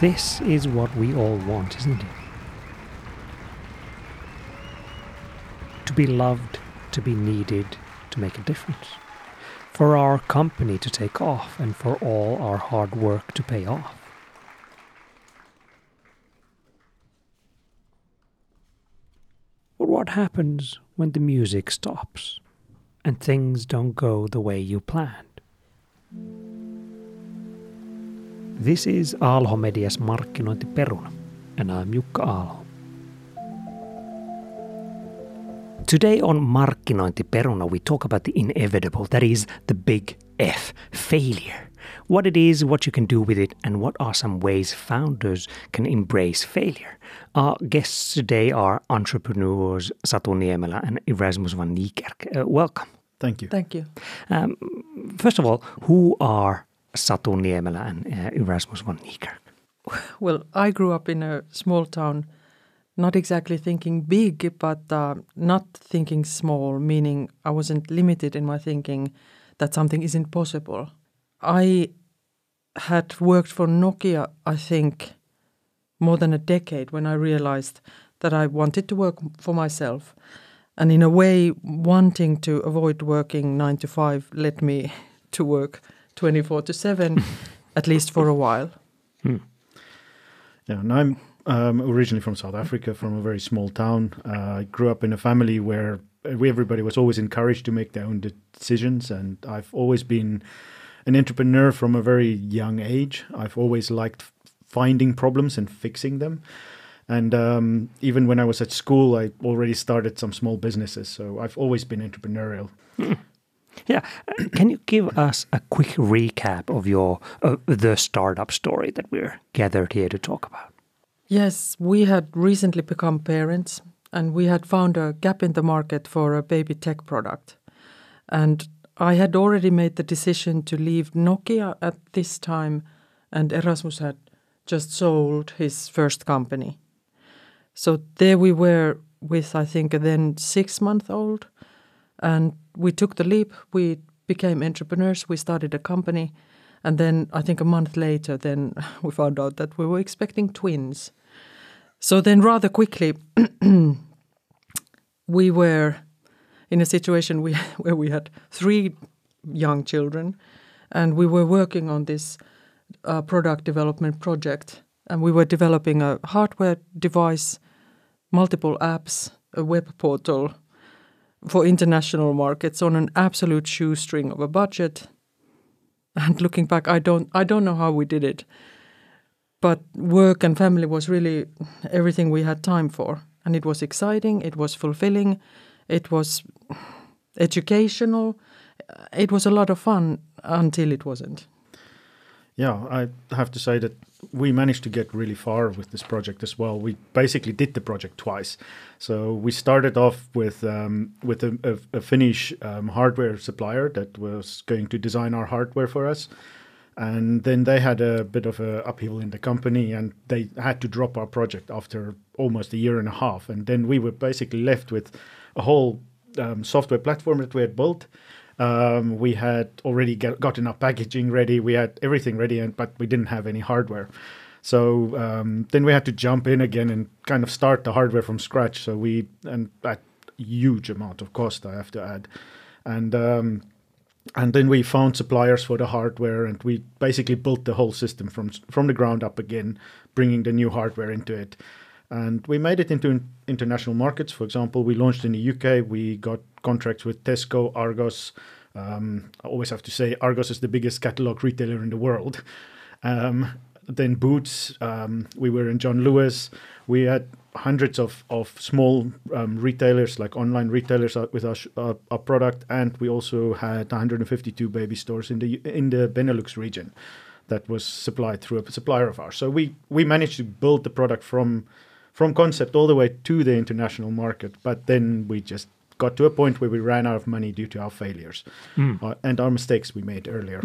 This is what we all want, isn't it? To be loved, to be needed, to make a difference. For our company to take off and for all our hard work to pay off. But what happens when the music stops and things don't go the way you planned? This is Alho Medias markkinointiperuna, and I'm Jukka Alho. Today on Markkinointiperuna, we talk about the inevitable, that is, the big F, failure. What it is, what you can do with it, and what are some ways founders can embrace failure. Our guests today are entrepreneurs Satu Niemelä and Erasmus van Niekerk. Uh, welcome. Thank you. Thank you. Um, first of all, who are Satu Niemelä and uh, Erasmus van Niekerk? Well, I grew up in a small town, not exactly thinking big, but uh, not thinking small, meaning I wasn't limited in my thinking that something isn't possible. I had worked for Nokia, I think, more than a decade when I realized that I wanted to work for myself. And in a way, wanting to avoid working nine to five led me to work 24 to 7, at least for a while. Yeah, and I'm um, originally from South Africa, from a very small town. Uh, I grew up in a family where everybody was always encouraged to make their own decisions, and I've always been an entrepreneur from a very young age. I've always liked finding problems and fixing them. And um, even when I was at school, I already started some small businesses. So I've always been entrepreneurial. Yeah, can you give us a quick recap of your uh, the startup story that we're gathered here to talk about? Yes, we had recently become parents and we had found a gap in the market for a baby tech product. And I had already made the decision to leave Nokia at this time, and Erasmus had just sold his first company. So there we were with, I think, a then six month old. And we took the leap. We became entrepreneurs. We started a company. And then I think a month later, then we found out that we were expecting twins. So then, rather quickly, we were in a situation we, where we had three young children, and we were working on this uh, product development project. And we were developing a hardware device, multiple apps, a web portal for international markets on an absolute shoestring of a budget. And looking back, I don't, I don't know how we did it. But work and family was really everything we had time for. And it was exciting it was fulfilling it was educational. It was a lot of fun until it wasn't Yeah, I have to say that we managed to get really far with this project as well. We basically did the project twice. So we started off with um, with a, a, a Finnish um, hardware supplier that was going to design our hardware for us, and then they had a bit of a upheaval in the company, and they had to drop our project after almost a year and a half. And then we were basically left with a whole um, software platform that we had built. Um, we had already get, gotten our packaging ready. We had everything ready, and but we didn't have any hardware. So um, then we had to jump in again and kind of start the hardware from scratch. So we and at huge amount of cost, I have to add, and um, and then we found suppliers for the hardware, and we basically built the whole system from from the ground up again, bringing the new hardware into it. And we made it into international markets. For example, we launched in the UK. We got contracts with Tesco, Argos. Um, I always have to say Argos is the biggest catalog retailer in the world. Um, then Boots. Um, we were in John Lewis. We had hundreds of, of small um, retailers, like online retailers, uh, with our, uh, our product, and we also had 152 baby stores in the in the Benelux region that was supplied through a supplier of ours. So we we managed to build the product from from concept all the way to the international market, but then we just got to a point where we ran out of money due to our failures uh, and our mistakes we made earlier.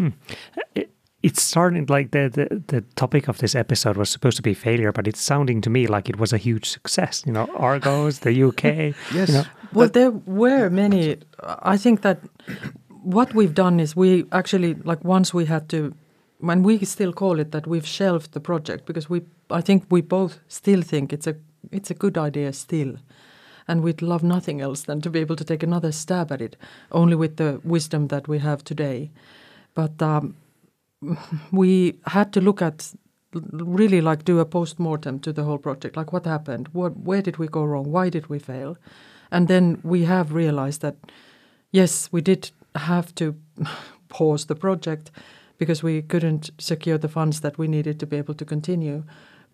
It, it's starting like the, the the topic of this episode was supposed to be failure, but it's sounding to me like it was a huge success. You know, Argos, the UK. Yes. You know, Well, there were many. I think that what we've done is we actually like once we had to when we still call it that we've shelved the project because we I think we both still think it's a it's a good idea still. And we'd love nothing else than to be able to take another stab at it, only with the wisdom that we have today. But um, we had to look at really like do a post mortem to the whole project like what happened what where did we go wrong why did we fail and then we have realized that yes we did have to pause the project because we couldn't secure the funds that we needed to be able to continue.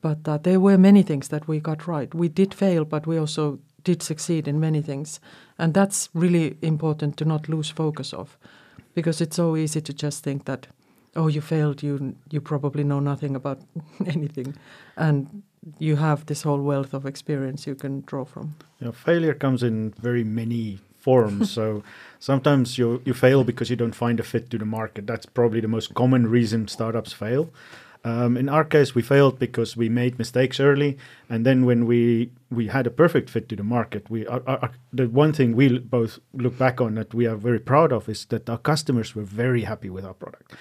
But uh, there were many things that we got right. We did fail but we also did succeed in many things. And that's really important to not lose focus of because it's so easy to just think that oh you failed. You you probably know nothing about anything. And you have this whole wealth of experience you can draw from. Know, failure comes in very many forms so sometimes you you fail because you don't find a fit to the market. That's probably the most common reason startups fail. Um, in our case we failed because we made mistakes early and then when we we had a perfect fit to the market we our, our, the one thing we both look back on that we are very proud of is that our customers were very happy with our product.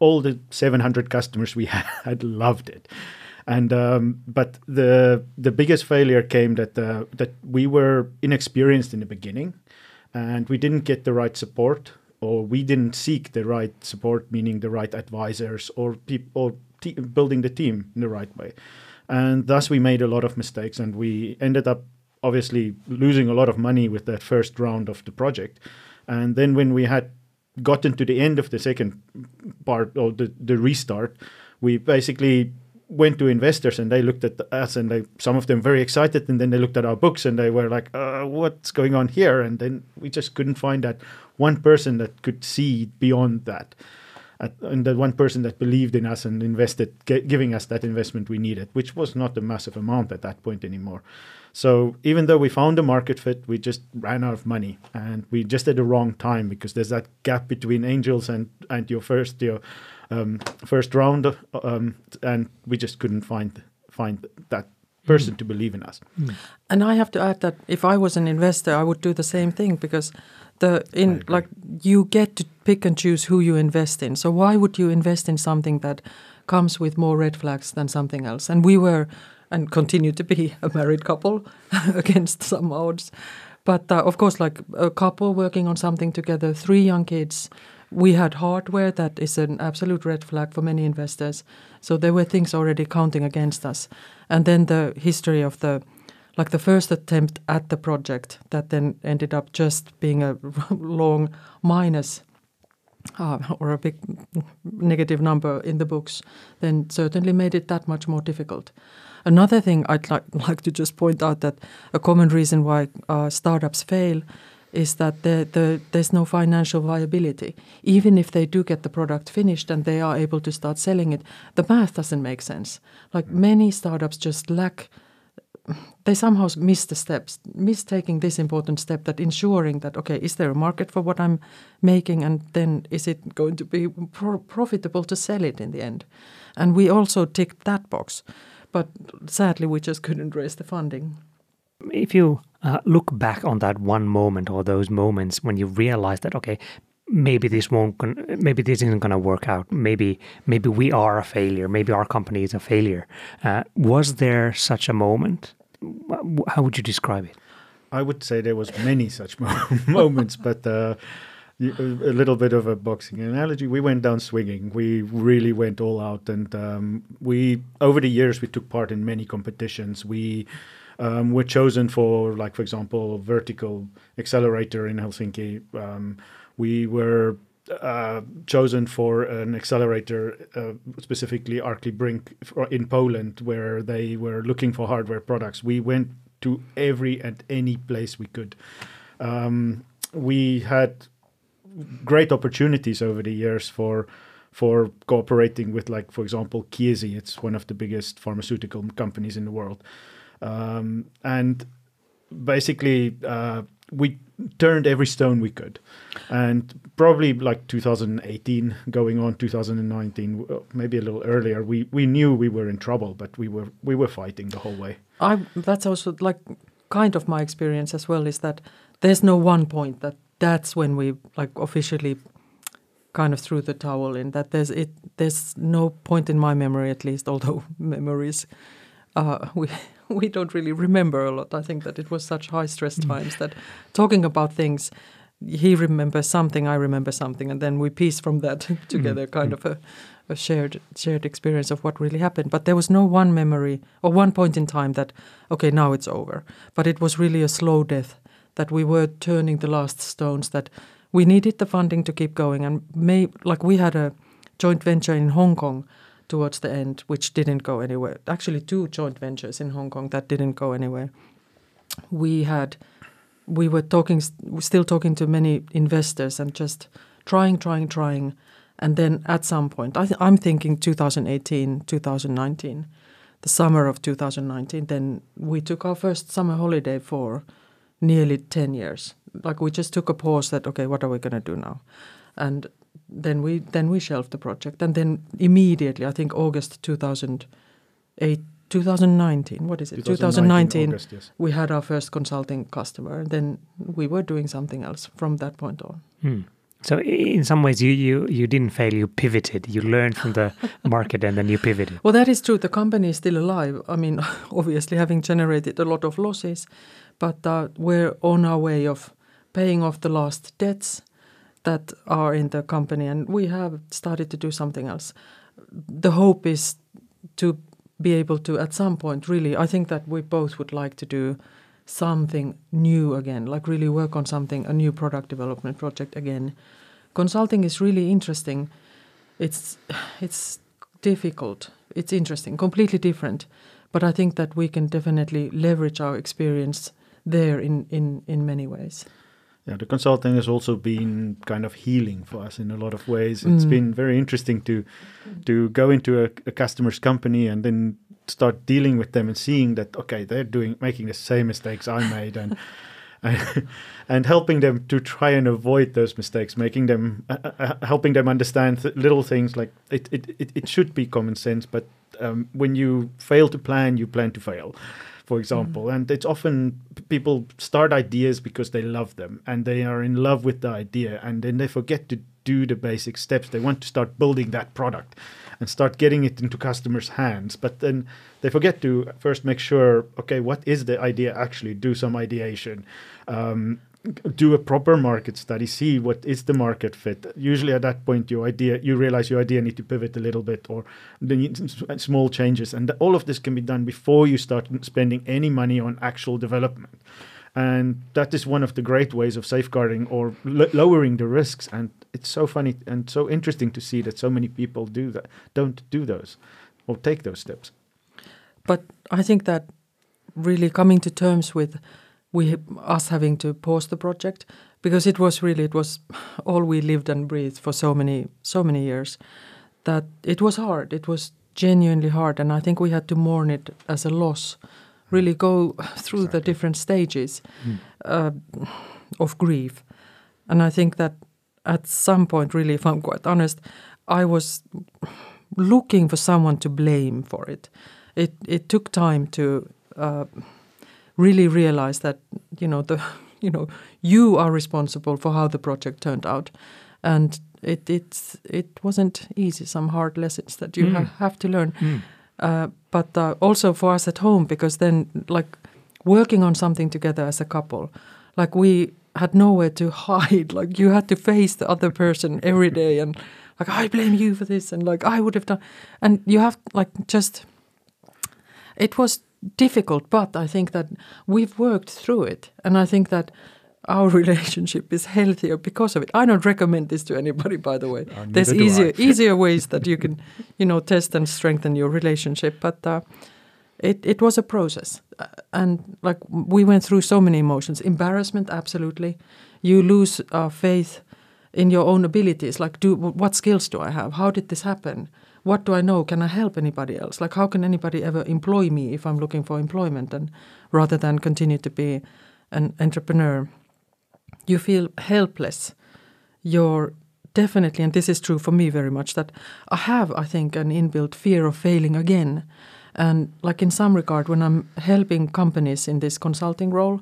All the 700 customers we had loved it and um, but the the biggest failure came that uh, that we were inexperienced in the beginning and we didn't get the right support or we didn't seek the right support meaning the right advisors or people te- building the team in the right way. And thus we made a lot of mistakes and we ended up obviously losing a lot of money with that first round of the project. And then when we had gotten to the end of the second part or the, the restart, we basically went to investors and they looked at us and they some of them very excited and then they looked at our books and they were like uh, what's going on here? And then we just couldn't find that one person that could see beyond that at, and the one person that believed in us and invested giving us that investment we needed which was not a massive amount at that point anymore. So even though we found a market fit, we just ran out of money, and we just at the wrong time because there's that gap between angels and and your first your um, first round, um, and we just couldn't find find that person mm. to believe in us. Mm. And I have to add that if I was an investor, I would do the same thing because the in like you get to pick and choose who you invest in. So why would you invest in something that comes with more red flags than something else? And we were and continue to be a married couple against some odds. But uh, of course, like a couple working on something together, three young kids, we had hardware that is an absolute red flag for many investors. So there were things already counting against us. And then the history of the like the first attempt at the project that then ended up just being a long minus uh, or a big negative number in the books, then certainly made it that much more difficult. Another thing I'd like, like to just point out that a common reason why uh, startups fail is that the, the, there's no financial viability. Even if they do get the product finished and they are able to start selling it, the math doesn't make sense. Like many startups just lack, they somehow miss the steps, miss taking this important step that ensuring that, okay, is there a market for what I'm making and then is it going to be pro- profitable to sell it in the end? And we also ticked that box. But sadly, we just couldn't raise the funding. If you uh, look back on that one moment or those moments when you realize that, okay, maybe this won't, maybe this isn't going to work out. Maybe, maybe we are a failure. Maybe our company is a failure. Uh, was there such a moment? How would you describe it? I would say there was many such moments, but uh, a little bit of a boxing analogy. We went down swinging. We really went all out, and um, we over the years we took part in many competitions. We um, were chosen for, like for example, vertical accelerator in Helsinki. Um, we were uh, chosen for an accelerator, uh, specifically Arclay Brink in Poland, where they were looking for hardware products. We went to every and any place we could. Um, we had great opportunities over the years for for cooperating with, like for example, Chiesi. It's one of the biggest pharmaceutical companies in the world, um, and basically uh, we turned every stone we could, and probably like 2018 going on 2019, maybe a little earlier, we we knew we were in trouble, but we were we were fighting the whole way. I that's also like kind of my experience as well is that there's no one point that that's when we like officially kind of threw the towel in. That there's it there's no point in my memory, at least, although memories uh, we we don't really remember a lot. I think that it was such high stress mm. times that talking about things, he remembers something, I remember something, and then we piece from that together, mm. kind mm. of a, a shared shared experience of what really happened. But there was no one memory or one point in time that okay now it's over. But it was really a slow death that we were turning the last stones. That we needed the funding to keep going, and may like we had a joint venture in Hong Kong towards the end, which didn't go anywhere. Actually, two joint ventures in Hong Kong that didn't go anywhere. We had, we were talking, still talking to many investors and just trying, trying, trying, and then at some point, I I'm thinking 2018, 2019, the summer of 2019. Then we took our first summer holiday for nearly 10 years. Like we just took a pause. That okay, what are we going to do now? And then we then we shelved the project, and then immediately, I think August 2008, 2019. What is it? 2019. August, yes. We had our first consulting customer, and then we were doing something else from that point on. Hmm. So in some ways, you, you you didn't fail. You pivoted. You learned from the market, and then you pivoted. Well, that is true. The company is still alive. I mean, obviously, having generated a lot of losses, but uh, we're on our way of paying off the last debts that are in the company, and we have started to do something else. The hope is to be able to, at some point, really, I think that we both would like to do something new again, like really work on something, a new product development project again. Consulting is really interesting. It's it's difficult. It's interesting, completely different. But I think that we can definitely leverage our experience there in, in, in many ways. Yeah, the consulting has also been kind of healing for us in a lot of ways. It's mm. been very interesting to to go into a, a, customer's company and then start dealing with them and seeing that okay, they're doing making the same mistakes I made and and, helping them to try and avoid those mistakes, making them uh, uh, uh helping them understand th- little things like it, it, it, it should be common sense, but um, when you fail to plan, you plan to fail for example. Mm. And it's often people start ideas because they love them and they are in love with the idea and then they forget to do the basic steps. They want to start building that product and start getting it into customers' hands. But then they forget to first make sure okay, what is the idea actually? Do some ideation. Um, do a proper market study, see what is the market fit. Usually, at that point, your idea you realize your idea need to pivot a little bit or small changes, and all of this can be done before you start spending any money on actual development. And that is one of the great ways of safeguarding or lowering the risks. And it's so funny and so interesting to see that so many people do that, don't do those or take those steps. But I think that really coming to terms with we us having to pause the project because it was really it was all we lived and breathed for so many so many years that it was hard it was genuinely hard and i think we had to mourn it as a loss really go through exactly. the different stages mm. uh, of grief and i think that at some point really if i'm quite honest i was looking for someone to blame for it it it took time to uh, really realize that you know the you know you are responsible for how the project turned out, and it it's it wasn't easy. Some hard lessons that you mm. ha have to learn, mm. uh, but uh, also for us at home because then like working on something together as a couple, like we had nowhere to hide. Like you had to face the other person every day, and like I blame you for this, and like I would have done, and you have like just. It was difficult, but I think that we've worked through it, and I think that our relationship is healthier because of it. I don't recommend this to anybody, by the way. Uh, There's easier easier ways that you can, you know, test and strengthen your relationship, but. Uh, it, it was a process. Uh, and like we went through so many emotions. Embarrassment absolutely. You lose uh, faith in your own abilities. Like do what skills do i have? How did this happen what do I know? Can I help anybody else? Like, how can anybody ever employ me if I'm looking for employment? And rather than continue to be an entrepreneur, you feel helpless. You're definitely, and this is true for me very much, that I have, I think, an inbuilt fear of failing again. And like in some regard, when I'm helping companies in this consulting role,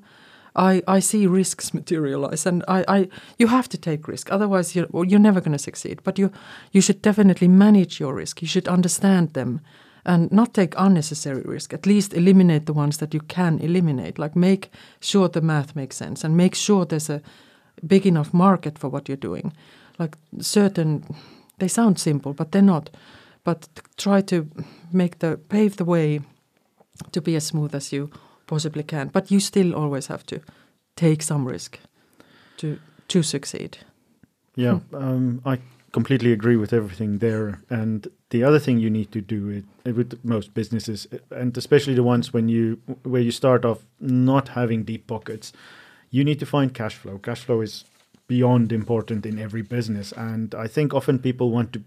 I, I see risks materialize, and I, I you have to take risk. Otherwise, you're, you're never going to succeed. But you you should definitely manage your risk. You should understand them, and not take unnecessary risk. At least eliminate the ones that you can eliminate. Like make sure the math makes sense, and make sure there's a big enough market for what you're doing. Like certain, they sound simple, but they're not. But try to make the pave the way to be as smooth as you possibly can. But you still always have to take some risk to to succeed. Yeah, um, I completely agree with everything there. And the other thing you need to do it, with most businesses, and especially the ones when you where you start off not having deep pockets, you need to find cash flow. Cash flow is beyond important in every business, and I think often people want to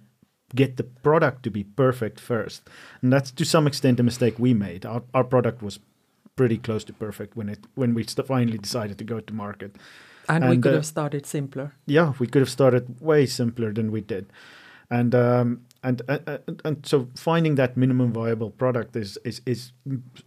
get the product to be perfect first, and that's to some extent a mistake we made. Our our product was pretty close to perfect when it when we st- finally decided to go to market. And, we could uh, have started simpler. Yeah, we could have started way simpler than we did, and um, and uh, uh, and so finding that minimum viable product is is is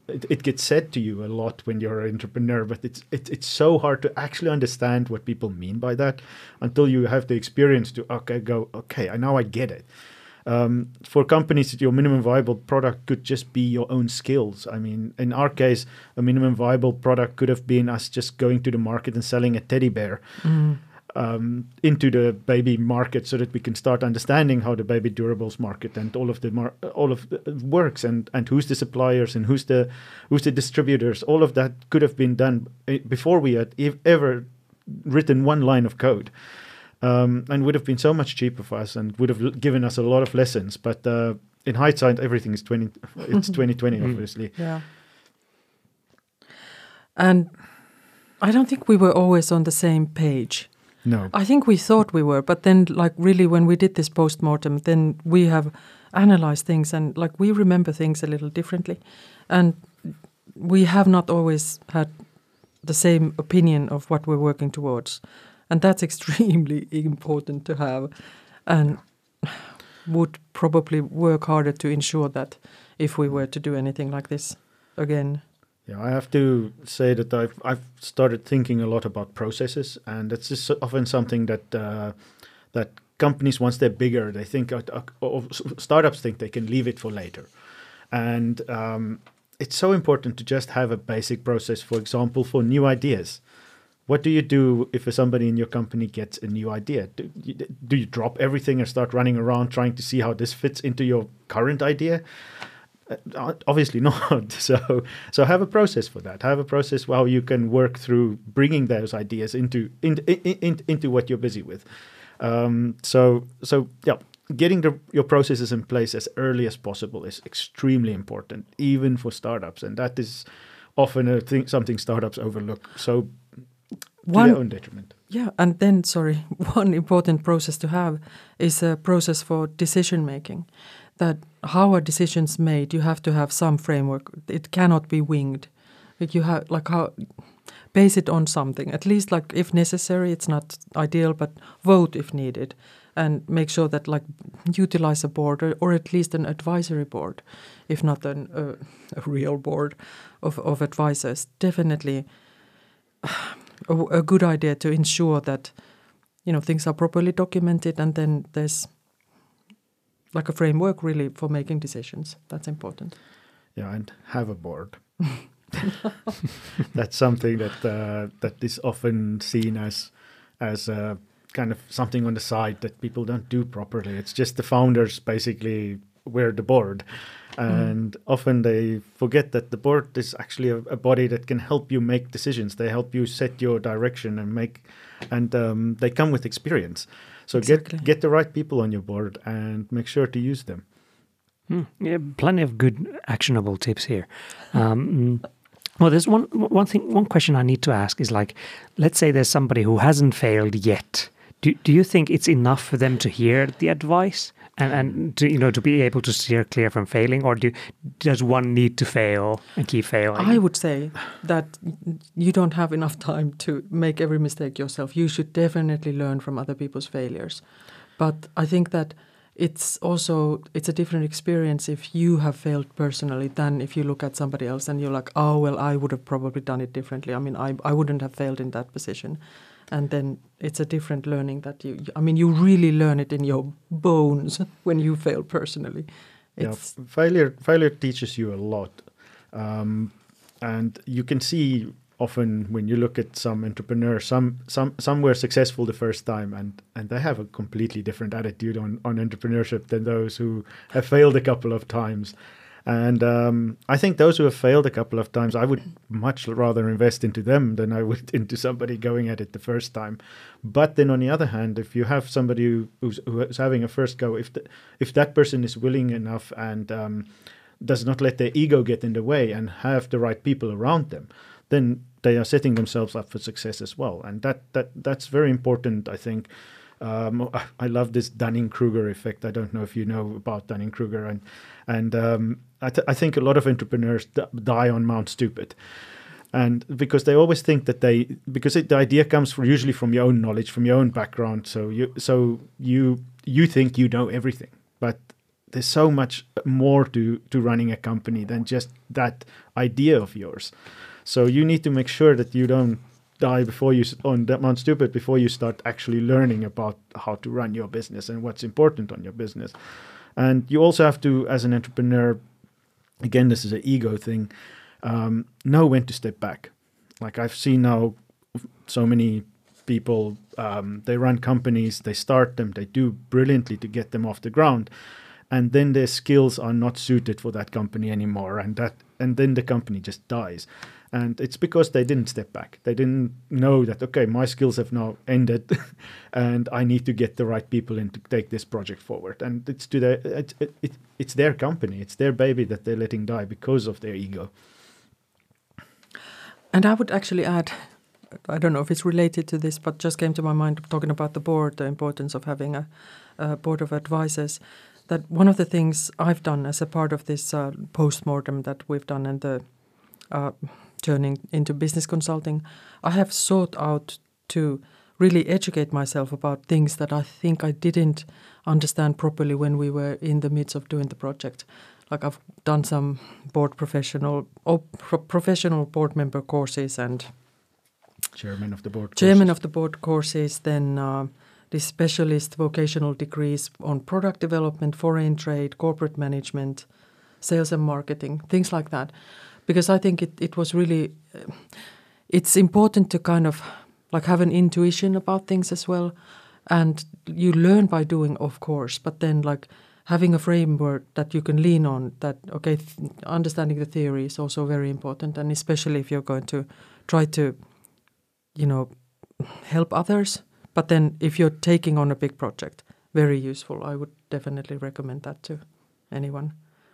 it, it gets said to you a lot when you're an entrepreneur, but it's it's it's so hard to actually understand what people mean by that until you have the experience to okay go okay I now I get it. Um, for companies, your minimum viable product could just be your own skills. I mean, in our case, a minimum viable product could have been us just going to the market and selling a teddy bear um, into the baby market, so that we can start understanding how the baby durables market and all of the mar- all of the works and and who's the suppliers and who's the who's the distributors. All of that could have been done eh, before we had ev- ever written one line of code um, and would have been so much cheaper for us and would have given us a lot of lessons. But uh, in hindsight, everything is twenty. It's twenty twenty, Mm. obviously. Yeah. And I don't think we were always on the same page. No, I think we thought we were, but then, like, really, when we did this post mortem, then we have analyzed things and, like, we remember things a little differently. And we have not always had the same opinion of what we're working towards. And that's extremely important to have. And would probably work harder to ensure that if we were to do anything like this again. Yeah, I have to say that I've I've started thinking a lot about processes, and that's just often something that uh, that companies once they're bigger, they think uh, uh, startups think they can leave it for later, and um, it's so important to just have a basic process. For example, for new ideas, what do you do if somebody in your company gets a new idea? Do you, do you drop everything and start running around trying to see how this fits into your current idea? Uh, obviously not. So so have a process for that. Have a process how you can work through bringing those ideas into in, in, in, into what you're busy with. Um, so so yeah, getting the, your processes in place as early as possible is extremely important, even for startups, and that is often a thing something startups overlook. So to One their own detriment. Yeah, and then sorry, one important process to have is a process for decision making. That how are decisions made? You have to have some framework. It cannot be winged. Like you have like how base it on something. At least like if necessary, it's not ideal, but vote if needed, and make sure that like utilize a board or, or at least an advisory board, if not an, uh, a real board of of advisors. Definitely a, a good idea to ensure that you know things are properly documented and then there's like a framework really for making decisions that's important Yeah, and have a board. That's something that uh, that is often seen as as uh, kind of something on the side that people don't do properly. It's just the founders basically wear the board, and often they forget that the board is actually a, a body that can help you make decisions. They help you set your direction and make, and um, they come with experience. So Exactly. get get the right people on your board and make sure to use them. Hmm. Yeah, plenty of good actionable tips here. Um, mm, well, there's one one thing, one question I need to ask is like, let's say there's somebody who hasn't failed yet. Do do you think it's enough for them to hear the advice and and to you know to be able to steer clear from failing, or do does one need to fail and keep failing? i would say that you don't have enough time to make every mistake yourself. You should definitely learn from other people's failures. But i think that it's also it's a different experience if you have failed personally than if you look at somebody else and you're like oh well i would have probably done it differently. I mean i, I wouldn't have failed in that position and then it's a different learning that you i mean you really learn it in your bones when you fail personally it's yeah, failure failure teaches you a lot um, and you can see often when you look at some entrepreneurs, some some some were successful the first time, and and they have a completely different attitude on on entrepreneurship than those who have failed a couple of times. And um, I think those who have failed a couple of times, I would much rather invest into them than I would into somebody going at it the first time. But then on the other hand, if you have somebody who, who's, who's having a first go, if the, if that person is willing enough and um, does not let their ego get in the way and have the right people around them, then they are setting themselves up for success as well. And that that that's very important, I think. Um, I love this Dunning Kruger effect. I don't know if you know about Dunning Kruger, and and um, I, th- I, think a lot of entrepreneurs d- die on Mount Stupid, and because they always think that they because it, the idea comes usually from your own knowledge, from your own background. So you so you you think you know everything, but there's so much more to to running a company than just that idea of yours. So you need to make sure that you don't die before you on that Mount Stupid before you start actually learning about how to run your business and what's important on your business. And you also have to, as an entrepreneur, again, this is an ego thing, um, know when to step back. Like I've seen now so many people, um, they run companies, they start them, they do brilliantly to get them off the ground. And then their skills are not suited for that company anymore, and that and then the company just dies and it's because they didn't step back. They didn't know that okay my skills have now ended and i need to get the right people in to take this project forward. And it's to their it, it, it, it's their company. It's their baby that they're letting die because of their ego. And i would actually add i don't know if it's related to this but just came to my mind talking about the board the importance of having a, a board of advisors that one of the things i've done as a part of this uh, post-mortem that we've done and the uh, turning into business consulting, I have sought out to really educate myself about things that I think I didn't understand properly when we were in the midst of doing the project. Like I've done some board professional or pro- professional board member courses and chairman of the board chairman courses. of the board courses. Then uh, the specialist vocational degrees on product development, foreign trade, corporate management, sales and marketing, things like that because I think it, it was really uh, it's important to kind of like have an intuition about things as well. And you learn by doing of course but then like having a framework that you can lean on that okay th- understanding the theory is also very important. And especially if you're going to try to you know help others. But then if you're taking on a big project very useful. I would definitely recommend that to anyone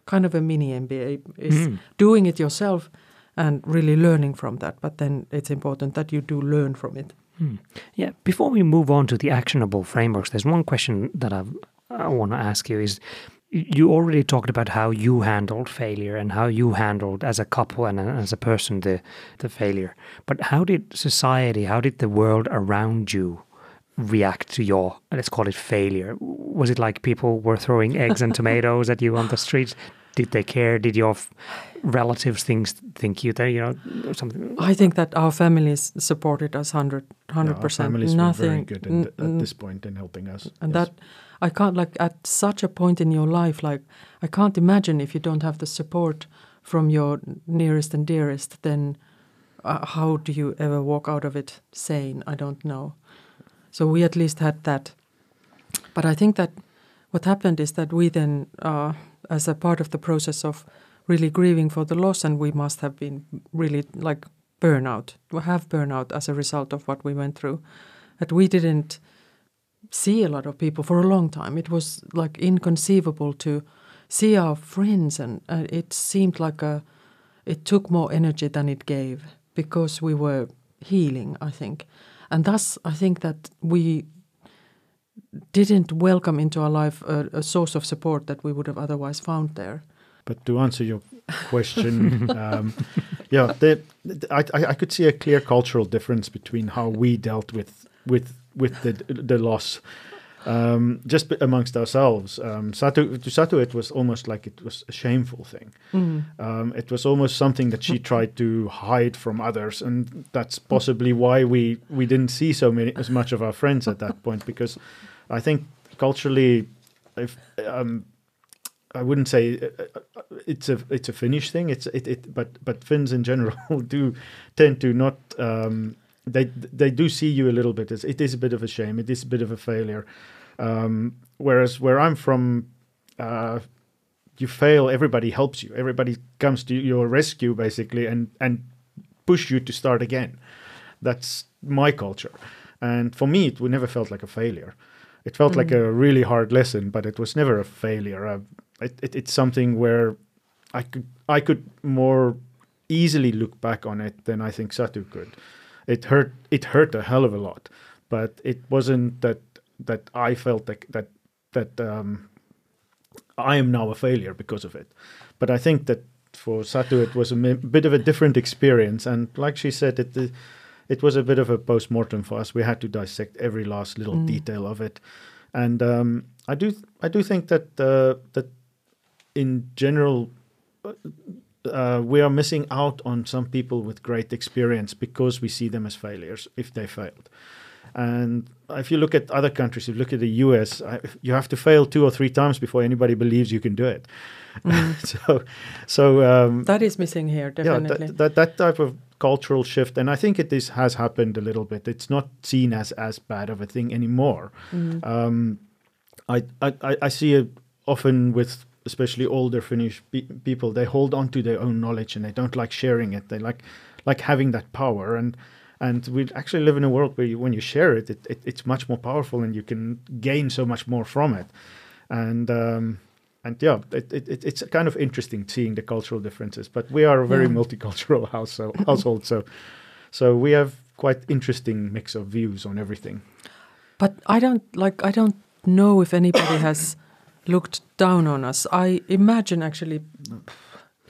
kind of a mini MBA is mm. doing it yourself and really learning from that. But then it's important that you do learn from it. Mm. Yeah. Before we move on to the actionable frameworks, there's one question that I've, I want to ask you is you already talked about how you handled failure and how you handled as a couple and as a person the the failure. But how did society, how did the world around you react to your let's call it failure? Was it like people were throwing eggs and tomatoes at you on the street did they care? Did your relatives think think you there? You know something. I think that our families supported us hundred hundred percent. Families Nothing, were very good in, at this point in helping us. And yes. that I can't like at such a point in your life, like I can't imagine if you don't have the support from your nearest and dearest, then uh, how do you ever walk out of it sane? I don't know. So we at least had that. But I think that what happened is that we then uh, as a part of the process of really grieving for the loss, and we must have been really like burnout, we have burnout as a result of what we went through. That we didn't see a lot of people for a long time. It was like inconceivable to see our friends, and uh, it seemed like a it took more energy than it gave because we were healing, I think, and thus I think that we didn't welcome into our life a, a, source of support that we would have otherwise found there. But to answer your question, um, yeah, I, I could see a clear cultural difference between how we dealt with with with the the loss. Um, just amongst ourselves. Um, Satu, to Satu, it was almost like it was a shameful thing. Mm. Um, it was almost something that she tried to hide from others, and that's possibly why we we didn't see so many as much of our friends at that point because I think culturally, if um, I wouldn't say uh, uh, it's a it's a Finnish thing. It's it, it but but Finns in general do tend to not um, they they do see you a little bit as it is a bit of a shame. It is a bit of a failure. Um, whereas where I'm from, uh, you fail, everybody helps you. Everybody comes to your rescue basically and and push you to start again. That's my culture, and for me, it never felt like a failure. It felt mm. like a really hard lesson, but it was never a failure. Uh, it, it, it's something where I could I could more easily look back on it than I think Satu could. It hurt it hurt a hell of a lot, but it wasn't that that I felt that that that um, I am now a failure because of it. But I think that for Satu it was a bit of a different experience, and like she said, it it was a bit of a post mortem for us. We had to dissect every last little mm. detail of it, and um, I do I do think that uh, that in general, uh, we are missing out on some people with great experience because we see them as failures if they failed. And if you look at other countries, if you look at the US, I, you have to fail two or three times before anybody believes you can do it. Mm. so, so um, that is missing here, definitely. Yeah, that, that, that type of cultural shift, and I think it is, has happened a little bit. It's not seen as as bad of a thing anymore. Mm. Um, I, I I see it often with especially older Finnish pe- people, they hold on to their own knowledge and they don't like sharing it. They like like having that power and and we actually live in a world where you, when you share it, it, it, it's much more powerful and you can gain so much more from it. And um, and yeah, it, it, it's kind of interesting seeing the cultural differences. But we are a very yeah. multicultural house, so, household, so so we have quite interesting mix of views on everything. But I don't like I don't know if anybody has looked down on us. I imagine actually,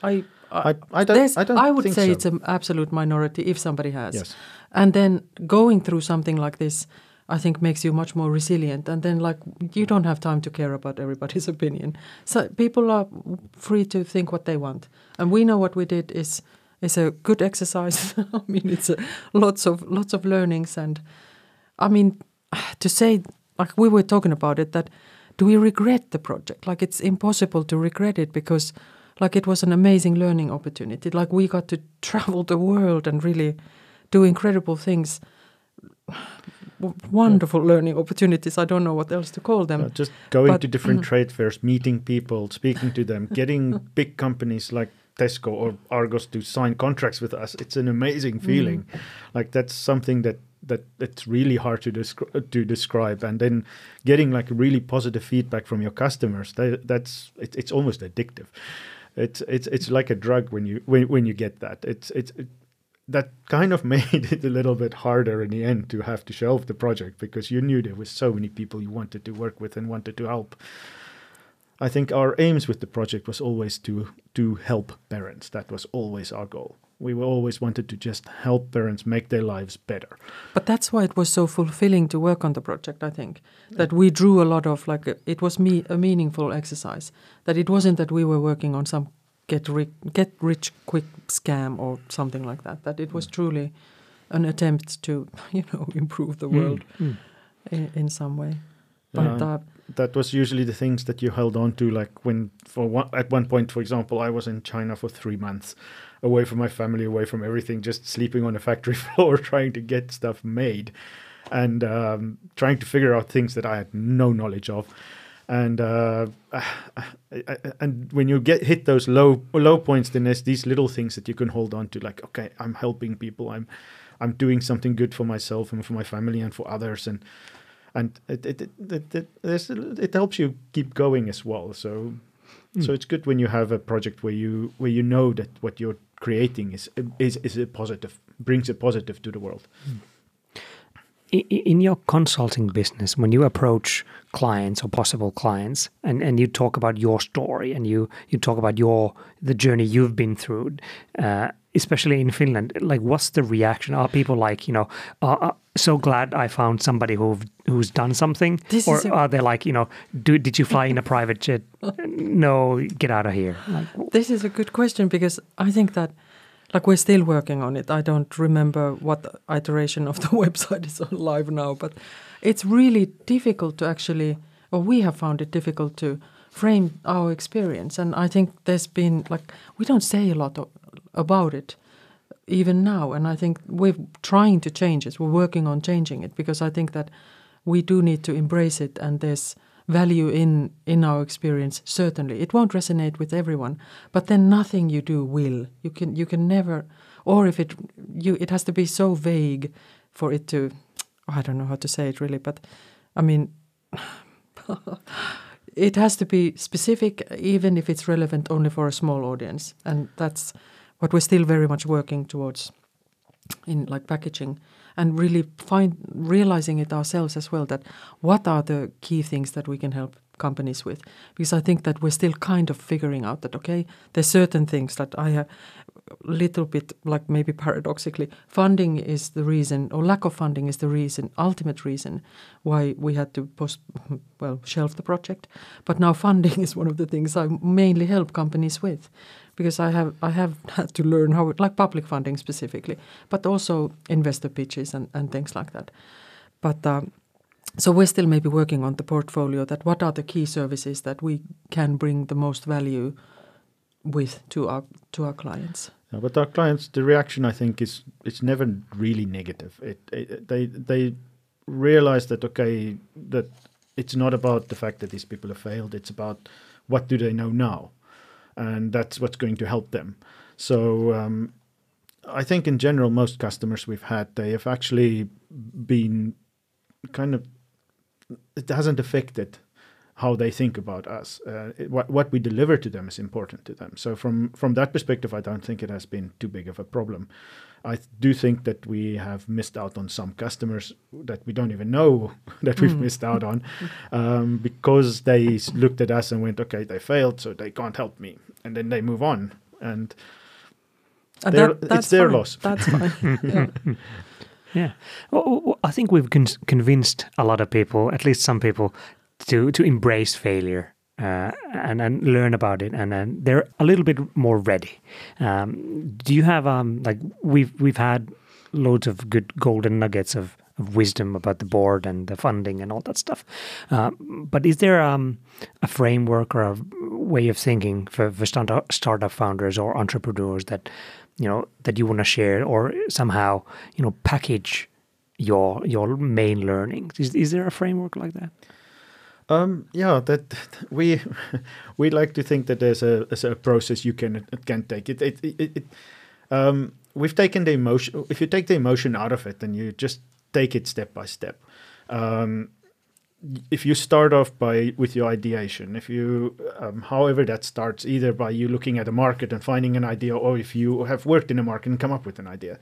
I. I, I, don't, I, don't I would say so. it's an absolute minority if somebody has. Yes. And then going through something like this, I think makes you much more resilient. And then, like, you don't have time to care about everybody's opinion. So people are free to think what they want, and we know what we did is is a good exercise. I mean, it's a, lots of lots of learnings, and I mean, to say like we were talking about it that do we regret the project? Like it's impossible to regret it because like it was an amazing learning opportunity. Like we got to travel the world and really do incredible things. Wonderful yeah. learning opportunities. I don't know what else to call them. Uh, just going but, to different mm. trade fairs, meeting people, speaking to them, getting big companies like Tesco or Argos to sign contracts with us. It's an amazing feeling. Mm. Like that's something that that it's really hard to descri- to describe and then getting like really positive feedback from your customers that, that's it, it's almost addictive it's it's it's like a drug when you when, when you get that it's it's it, that kind of made it a little bit harder in the end to have to shelve the project because you knew there was so many people you wanted to work with and wanted to help I think our aims with the project was always to to help parents. That was always our goal. We always wanted to just help parents make their lives better. But that's why it was so fulfilling to work on the project. I think that we drew a lot of like it was me a meaningful exercise. That it wasn't that we were working on some get rich get rich quick scam or something like that. That it was mm. truly an attempt to you know improve the world mm. Mm. In, in, some way. But uh, that was usually the things that you held on to like when for one at one point for example i was in china for three months away from my family away from everything just sleeping on a factory floor trying to get stuff made and um, trying to figure out things that i had no knowledge of and uh, and when you get hit those low low points then there's these little things that you can hold on to like okay i'm helping people i'm i'm doing something good for myself and for my family and for others and and it it it, it, it, it helps you keep going as well. So mm. so it's good when you have a project where you where you know that what you're creating is is is a positive brings a positive to the world. Mm. In your consulting business, when you approach clients or possible clients, and, and you talk about your story and you you talk about your the journey you've been through, uh, especially in Finland, like what's the reaction? Are people like you know, uh, so glad I found somebody who who's done something, this or are they like you know, do, did you fly in a private jet? no, get out of here. Like, this is a good question because I think that like we're still working on it. I don't remember what iteration of the website is on live now, but it's really difficult to actually, or we have found it difficult to frame our experience. And I think there's been like we don't say a lot of, about it even now, and I think we're trying to change it. We're working on changing it because I think that we do need to embrace it, and there's value in in our experience certainly. It won't resonate with everyone but then nothing you do will. You can you can never or if it you it has to be so vague for it to oh, i don't know how to say it really but i mean it has to be specific even if it's relevant only for a small audience. And that's what we're still very much working towards in like packaging and really find realizing it ourselves as well that what are the key things that we can help companies with? Because i think that we're still kind of figuring out that okay there's certain things that i have a little bit like maybe paradoxically funding is the reason or lack of funding is the reason ultimate reason why we had to post well shelf the project. But now funding is one of the things i mainly help companies with because I have I have had to learn how like public funding specifically, but also investor pitches and, and things like that. But um, so we're still maybe working on the portfolio that what are the key services that we can bring the most value with to our to our clients. Yeah, but our clients, the reaction I think is it's never really negative. It, it they they realize that okay that it's not about the fact that these people have failed. It's about what do they know now and that's what's going to help them. So um, I think in general, most customers we've had, they have actually been kind of it hasn't affected how they think about us. Uh, it, what, what we deliver to them is important to them. So from from that perspective, I don't think it has been too big of a problem. I do think that we have missed out on some customers that we don't even know that we've mm. missed out on um, because they looked at us and went, okay, they failed, so they can't help me. And then they move on. And, and that, it's their fine. loss. That's fine. yeah. yeah. Well, I think we've con- convinced a lot of people, at least some people, to, to embrace failure uh, and and learn about it, and then they're a little bit more ready. Um, do you have um like we've we've had loads of good golden nuggets of, of wisdom about the board and the funding and all that stuff, uh, but is there um a framework or a way of thinking for for startup startup founders or entrepreneurs that you know that you want to share or somehow you know package your your main learnings? Is is there a framework like that? Um, yeah, that we we like to think that there's a, a process you can can take. It it, it, it um, we've taken the emotion. If you take the emotion out of it, then you just take it step by step. Um, if you start off by with your ideation, if you, um, however that starts, either by you looking at a market and finding an idea, or if you have worked in a market and come up with an idea,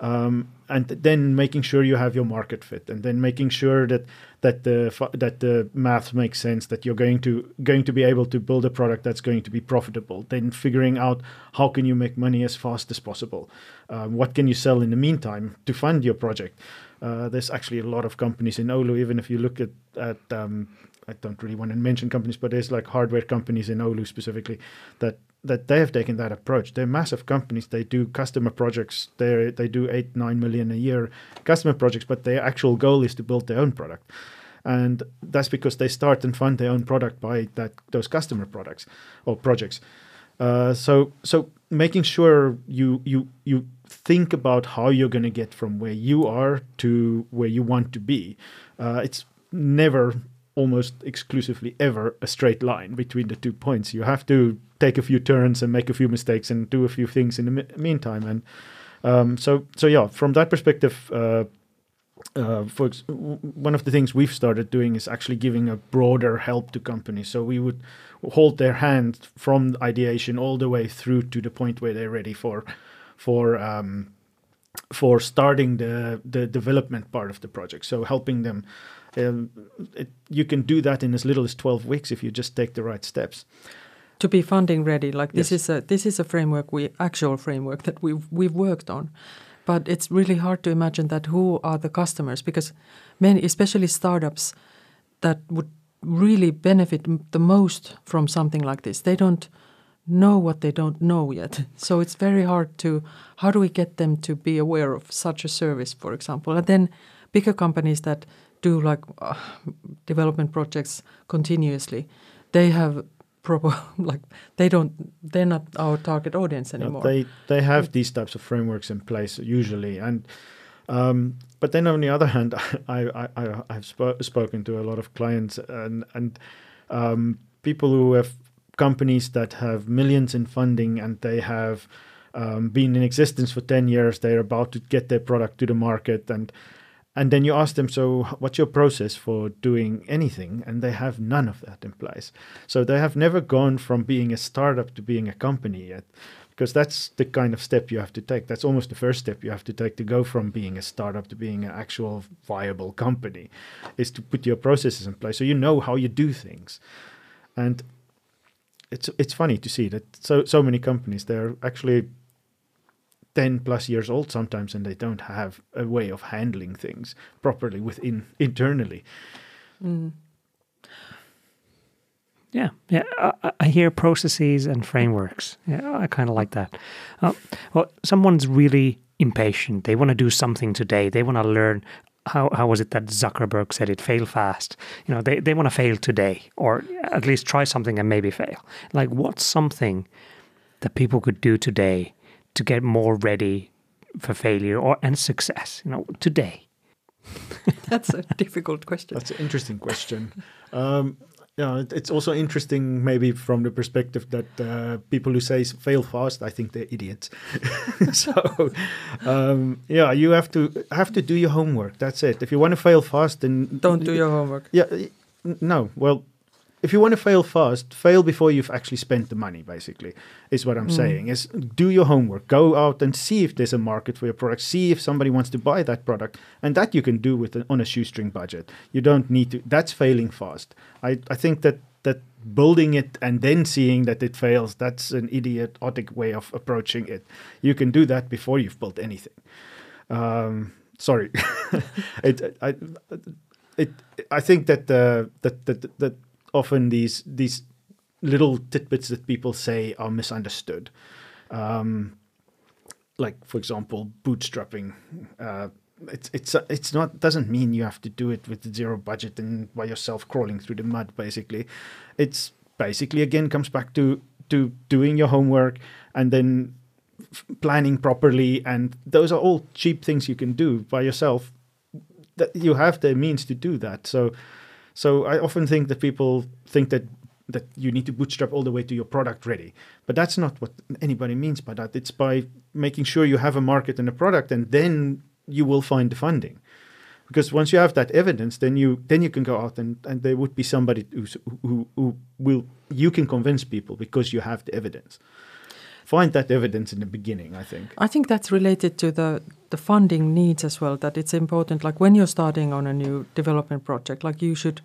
um, and then making sure you have your market fit, and then making sure that that the that the math makes sense, that you're going to going to be able to build a product that's going to be profitable. Then figuring out how can you make money as fast as possible, um, what can you sell in the meantime to fund your project. Uh, there's actually a lot of companies in Oulu. Even if you look at at um, I don't really want to mention companies, but there's like hardware companies in Oulu specifically that that they have taken that approach. They're massive companies. They do customer projects. They they do eight nine million a year customer projects, but their actual goal is to build their own product, and that's because they start and fund their own product by that those customer products or projects. Uh, so so making sure you you you think about how you're going to get from where you are to where you want to be. Uh, it's never almost exclusively ever a straight line between the two points. You have to take a few turns and make a few mistakes and do a few things in the mi- meantime. And um, so, so yeah, from that perspective, uh, uh, for ex- one of the things we've started doing is actually giving a broader help to companies. So we would hold their hand from ideation all the way through to the point where they're ready for for um, for starting the the development part of the project. So helping them, um, it, you can do that in as little as twelve weeks if you just take the right steps. To be funding ready, like this Yes. is a this is a framework we actual framework that we've we've worked on, but it's really hard to imagine that who are the customers because many, especially startups, that would really benefit the most from something like this. They don't know what they don't know yet. So it's very hard to how do we get them to be aware of such a service, for example, and then bigger companies that do like uh, development projects continuously, they have proper like they don't they're not our target audience anymore. they they have these types of frameworks in place usually, and um, but then on the other hand, I I, I I've spo- spoken to a lot of clients and and um, people who have companies that have millions in funding and they have um, been in existence for ten years. They're about to get their product to the market and. And then you ask them, so what's your process for doing anything? And they have none of that in place. So they have never gone from being a startup to being a company yet because that's the kind of step you have to take. That's almost the first step you have to take to go from being a startup to being an actual viable company, is to put your processes in place so you know how you do things. And it's it's funny to see that so so many companies they're actually 10 plus years old sometimes and they don't have a way of handling things properly within internally Mm. Yeah, yeah. I, I hear processes and frameworks. Yeah, I kind of like that. Uh, well, someone's really impatient. They want to do something today. They want to learn. How, how was it that Zuckerberg said it? Fail fast. You know, they, they want to fail today, or at least try something and maybe fail. Like, what's something that people could do today to get more ready for failure or and success? You know, today. That's a difficult question. That's an interesting question. Um, yeah, it's also interesting, maybe from the perspective that uh, people who say fail fast, I think they're idiots. so, um, yeah, you have to have to do your homework. That's it. If you want to fail fast, then Don't do your homework. Yeah, no. Well, if you want to fail fast, fail before you've actually spent the money. Basically, is what I'm saying. Is do your homework. Go out and see if there's a market for your product. See if somebody wants to buy that product, and that you can do with a, on a shoestring budget. You don't need to. That's failing fast. I I think that that building it and then seeing that it fails that's an idiotic way of approaching it you can do that before you've built anything um, sorry it, I, it I think that uh, that that that often these these little tidbits that people say are misunderstood. Um, like for example, bootstrapping. Uh, it's it's it's not doesn't mean you have to do it with zero budget and by yourself crawling through the mud. Basically, it's basically again comes back to to doing your homework and then f- planning properly and those are all cheap things you can do by yourself that you have the means to do that so so i often think that people think that that you need to bootstrap all the way to your product ready. But that's not what anybody means by that. It's by making sure you have a market and a product and then you will find the funding. Because once you have that evidence then you then you can go out and, and there would be somebody who's, who who will you can convince people because you have the evidence find that evidence in the beginning i think I think that's related to the the funding needs as well. That it's important, like when you're starting on a new development project, like you should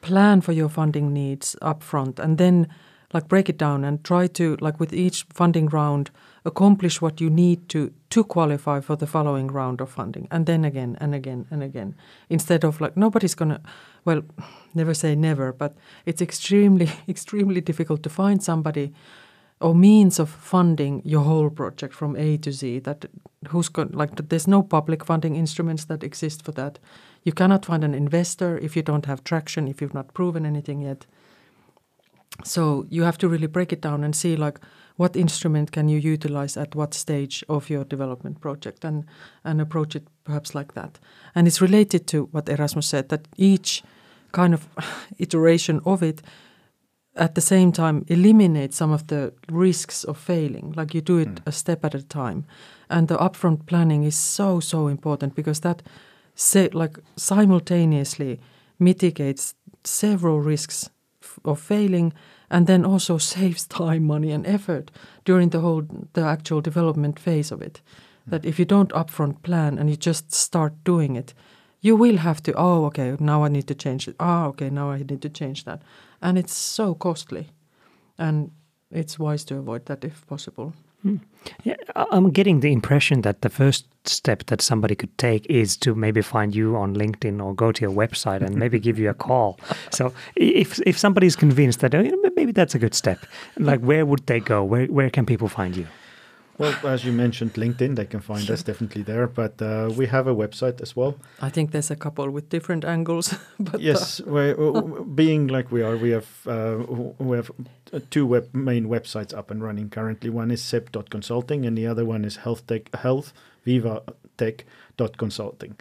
plan for your funding needs up front and then like break it down and try to like with each funding round accomplish what you need to to qualify for the following round of funding, and then again and again and again. Instead of like nobody's gonna, well, never say never, but it's extremely extremely difficult to find somebody or means of funding your whole project from A to Z. That who's going like there's no public funding instruments that exist for that. You cannot find an investor if you don't have traction, if you've not proven anything yet. So you have to really break it down and see like what instrument can you utilize at what stage of your development project and and approach it perhaps like that. And it's related to what Erasmus said that each kind of iteration of it at the same time eliminate some of the risks of failing. Like you do it a step at a time. And the upfront planning is so so important because that say like simultaneously mitigates several risks of failing and then also saves time money and effort during the whole the actual development phase of it. That if you don't upfront plan and you just start doing it, you will have to. Oh, okay, now I need to change it. Ah, okay, now I need to change that, and it's so costly, and it's wise to avoid that if possible. Hmm. Yeah, I- I'm getting the impression that the first step that somebody could take is to maybe find you on LinkedIn or go to your website and maybe give you a call. So if if somebody's convinced that oh, you know, maybe that's a good step, like where would they go? Where where can people find you? Well, as you mentioned, LinkedIn, they can find us definitely there. But uh, we have a website as well. I think there's a couple with different angles, but uh, yes, we being like we are, we have uh, we have uh, two web, main websites up and running currently. One is sep.consulting, and the other one is health tech, health vivatech.consulting.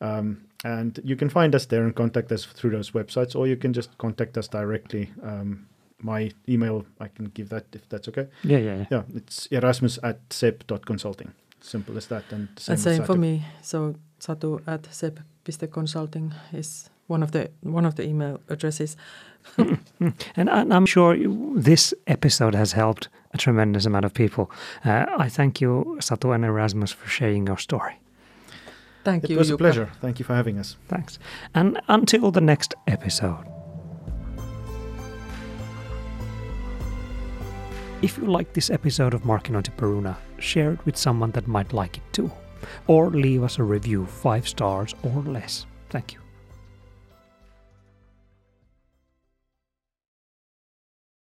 Um, and you can find us there and contact us through those websites, or you can just contact us directly. Um, my email, I can give that if that's okay. Yeah, yeah, yeah. Yeah, it's Erasmus at sep.consulting. Simple as that. And same, and as same for me. So satu at sep.consulting is one of the one of the email addresses. And, and I'm sure this episode has helped a tremendous amount of people. Uh, I thank you, Satu and Erasmus, for sharing your story. Thank It you. It was a pleasure. Thank you for having us. Thanks. And until the next episode. If you like this episode of Markkinointi Peruna, share it with someone that might like it too. Or leave us a review, five stars or less. Thank you.